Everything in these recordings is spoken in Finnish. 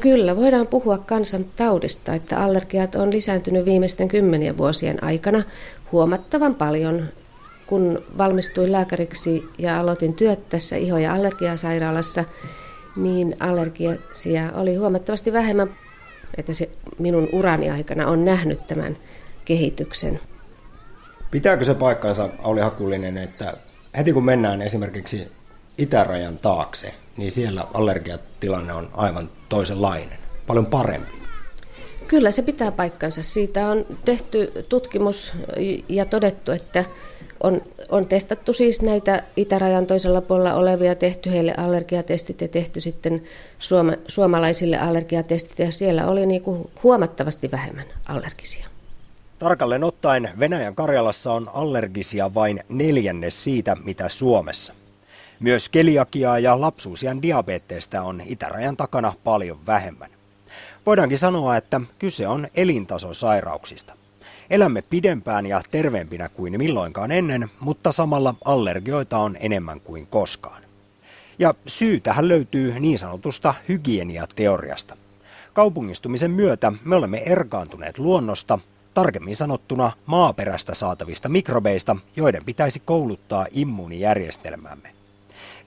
Kyllä, voidaan puhua kansantaudista, että allergiat on lisääntynyt viimeisten kymmenien vuosien aikana huomattavan paljon. Kun valmistuin lääkäriksi ja aloitin työt tässä iho- ja allergiasairaalassa, niin allergisia oli huomattavasti vähemmän, että se minun urani aikana on nähnyt tämän kehityksen. Pitääkö se paikkansa, Auli Hakulinen, että heti kun mennään esimerkiksi itärajan taakse, niin siellä allergiatilanne on aivan toisenlainen, paljon parempi. Kyllä se pitää paikkansa. Siitä on tehty tutkimus ja todettu, että on, on testattu siis näitä itärajan toisella puolella olevia, tehty heille allergiatestit ja tehty sitten suoma, suomalaisille allergiatestit ja siellä oli niin kuin huomattavasti vähemmän allergisia. Tarkalleen ottaen Venäjän Karjalassa on allergisia vain neljännes siitä, mitä Suomessa. Myös keliakiaa ja lapsuusien diabetestä on itärajan takana paljon vähemmän. Voidaankin sanoa, että kyse on elintasosairauksista. Elämme pidempään ja terveempinä kuin milloinkaan ennen, mutta samalla allergioita on enemmän kuin koskaan. Ja syy tähän löytyy niin sanotusta hygieniateoriasta. Kaupungistumisen myötä me olemme erkaantuneet luonnosta, tarkemmin sanottuna maaperästä saatavista mikrobeista, joiden pitäisi kouluttaa immuunijärjestelmämme.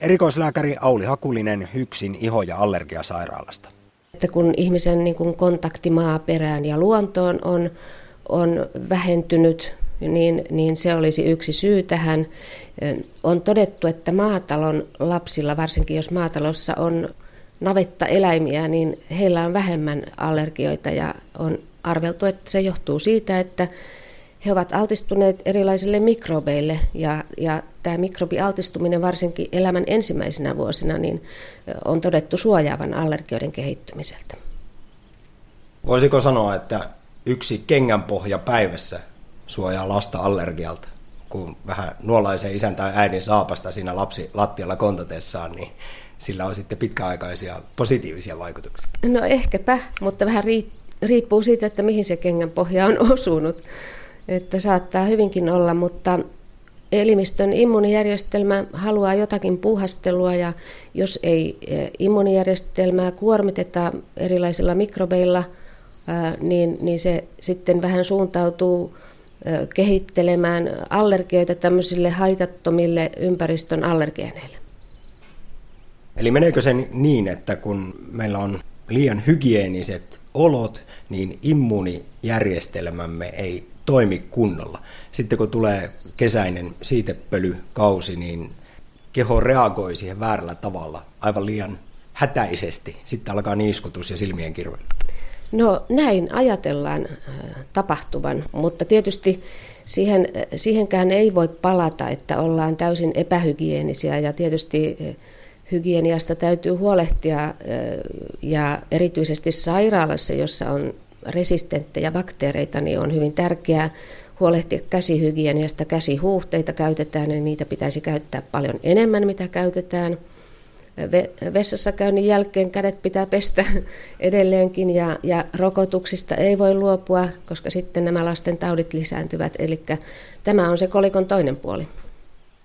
Erikoislääkäri Auli Hakulinen Hyksin iho- ja allergiasairaalasta. Että kun ihmisen niin kuin kontakti maaperään ja luontoon on, on vähentynyt, niin, niin se olisi yksi syy tähän. On todettu, että maatalon lapsilla, varsinkin jos maatalossa on navetta eläimiä, niin heillä on vähemmän allergioita ja on arveltu, että se johtuu siitä, että he ovat altistuneet erilaisille mikrobeille ja, ja tämä mikrobialtistuminen varsinkin elämän ensimmäisenä vuosina niin on todettu suojaavan allergioiden kehittymiseltä. Voisiko sanoa, että yksi kengänpohja päivässä suojaa lasta allergialta? Kun vähän nuolaisen isän tai äidin saapasta siinä lapsi lattialla kontatessaan, niin sillä on sitten pitkäaikaisia positiivisia vaikutuksia. No ehkäpä, mutta vähän riippuu siitä, että mihin se kengänpohja on osunut että saattaa hyvinkin olla, mutta elimistön immuunijärjestelmä haluaa jotakin puhastelua ja jos ei e, immuunijärjestelmää kuormiteta erilaisilla mikrobeilla, niin, niin se sitten vähän suuntautuu kehittelemään allergioita tämmöisille haitattomille ympäristön allergeeneille. Eli meneekö se niin, että kun meillä on liian hygieniset olot, niin immuunijärjestelmämme ei toimi kunnolla. Sitten kun tulee kesäinen siitepölykausi, niin keho reagoi siihen väärällä tavalla, aivan liian hätäisesti. Sitten alkaa niiskutus ja silmien kirvely. No näin ajatellaan äh, tapahtuvan, mutta tietysti siihen, siihenkään ei voi palata, että ollaan täysin epähygienisiä ja tietysti äh, hygieniasta täytyy huolehtia ja erityisesti sairaalassa, jossa on resistenttejä bakteereita, niin on hyvin tärkeää huolehtia käsihygieniasta. Käsihuuhteita käytetään ja niitä pitäisi käyttää paljon enemmän, mitä käytetään. Vessassa käynnin jälkeen kädet pitää pestä edelleenkin ja, ja rokotuksista ei voi luopua, koska sitten nämä lasten taudit lisääntyvät. Eli tämä on se kolikon toinen puoli.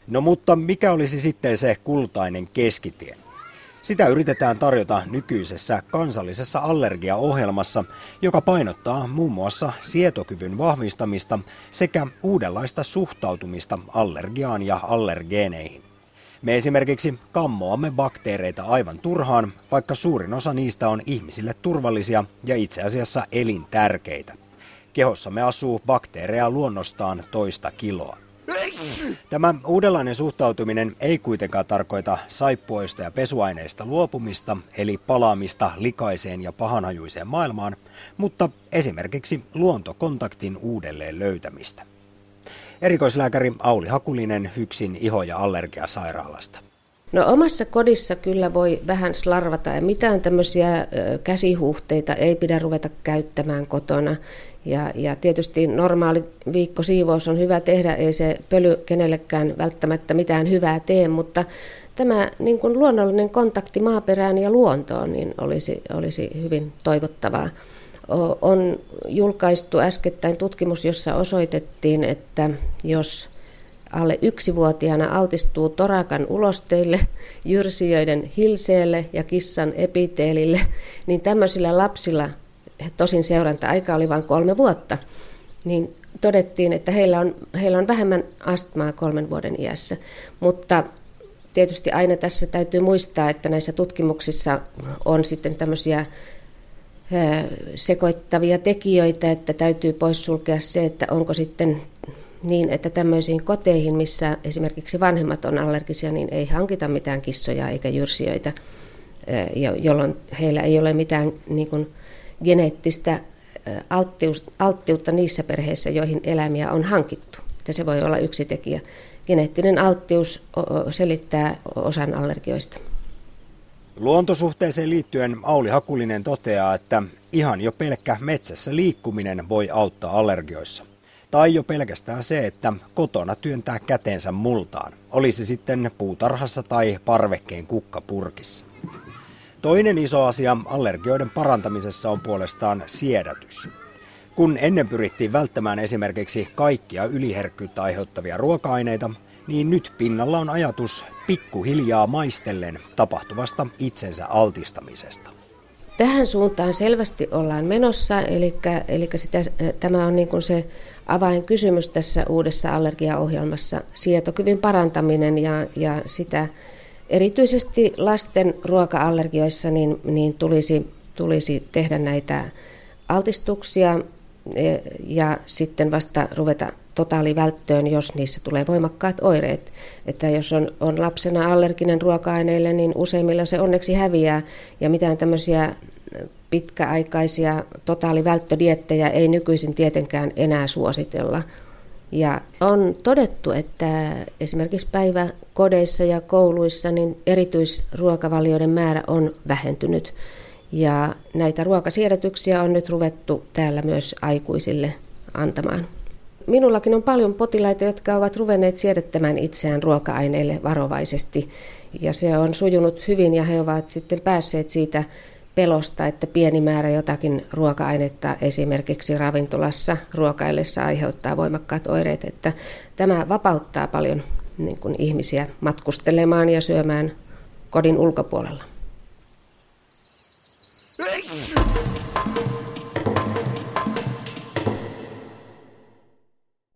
No mutta mikä olisi sitten se kultainen keskitie? Sitä yritetään tarjota nykyisessä kansallisessa allergiaohjelmassa, joka painottaa muun muassa sietokyvyn vahvistamista sekä uudenlaista suhtautumista allergiaan ja allergeeneihin. Me esimerkiksi kammoamme bakteereita aivan turhaan, vaikka suurin osa niistä on ihmisille turvallisia ja itse asiassa elintärkeitä. Kehossamme asuu bakteereja luonnostaan toista kiloa. Tämä uudenlainen suhtautuminen ei kuitenkaan tarkoita saippuoista ja pesuaineista luopumista, eli palaamista likaiseen ja pahanhajuiseen maailmaan, mutta esimerkiksi luontokontaktin uudelleen löytämistä. Erikoislääkäri Auli Hakulinen Hyksin iho- ja allergiasairaalasta. No omassa kodissa kyllä voi vähän slarvata ja mitään tämmöisiä käsihuhteita ei pidä ruveta käyttämään kotona. Ja, ja tietysti normaali viikkosiivous on hyvä tehdä, ei se pöly kenellekään välttämättä mitään hyvää tee, mutta tämä niin kuin luonnollinen kontakti maaperään ja luontoon niin olisi, olisi hyvin toivottavaa. On julkaistu äskettäin tutkimus, jossa osoitettiin, että jos alle yksivuotiaana altistuu torakan ulosteille, jyrsijöiden hilseelle ja kissan epiteelille, niin tämmöisillä lapsilla, tosin seuranta-aika oli vain kolme vuotta, niin todettiin, että heillä on, heillä on vähemmän astmaa kolmen vuoden iässä. Mutta tietysti aina tässä täytyy muistaa, että näissä tutkimuksissa on sitten tämmöisiä sekoittavia tekijöitä, että täytyy poissulkea se, että onko sitten niin, että tämmöisiin koteihin, missä esimerkiksi vanhemmat on allergisia, niin ei hankita mitään kissoja eikä jyrsijöitä, jolloin heillä ei ole mitään niin kuin, geneettistä alttiutta niissä perheissä, joihin eläimiä on hankittu. Että se voi olla yksi tekijä. Geneettinen alttius selittää osan allergioista. Luontosuhteeseen liittyen Auli Hakulinen toteaa, että ihan jo pelkkä metsässä liikkuminen voi auttaa allergioissa. Tai jo pelkästään se, että kotona työntää käteensä multaan, olisi sitten puutarhassa tai parvekkeen kukkapurkissa. Toinen iso asia allergioiden parantamisessa on puolestaan siedätys. Kun ennen pyrittiin välttämään esimerkiksi kaikkia yliherkkyyttä aiheuttavia ruoka-aineita, niin nyt pinnalla on ajatus pikkuhiljaa maistellen tapahtuvasta itsensä altistamisesta. Tähän suuntaan selvästi ollaan menossa, eli, eli sitä, tämä on niin kuin se avainkysymys tässä uudessa allergiaohjelmassa, sietokyvyn parantaminen ja, ja sitä erityisesti lasten ruoka-allergioissa niin, niin tulisi, tulisi tehdä näitä altistuksia e, ja sitten vasta ruveta totaalivälttöön, jos niissä tulee voimakkaat oireet. Että jos on, on lapsena allerginen ruoka-aineille, niin useimmilla se onneksi häviää ja mitään tämmöisiä pitkäaikaisia totaalivälttödiettejä ei nykyisin tietenkään enää suositella. Ja on todettu, että esimerkiksi päiväkodeissa ja kouluissa niin erityisruokavalioiden määrä on vähentynyt. Ja näitä ruokasiedätyksiä on nyt ruvettu täällä myös aikuisille antamaan. Minullakin on paljon potilaita, jotka ovat ruvenneet siedettämään itseään ruoka-aineille varovaisesti. Ja se on sujunut hyvin ja he ovat sitten päässeet siitä pelosta, että pieni määrä jotakin ruoka-ainetta esimerkiksi ravintolassa ruokaillessa aiheuttaa voimakkaat oireet. Että tämä vapauttaa paljon niin kuin ihmisiä matkustelemaan ja syömään kodin ulkopuolella.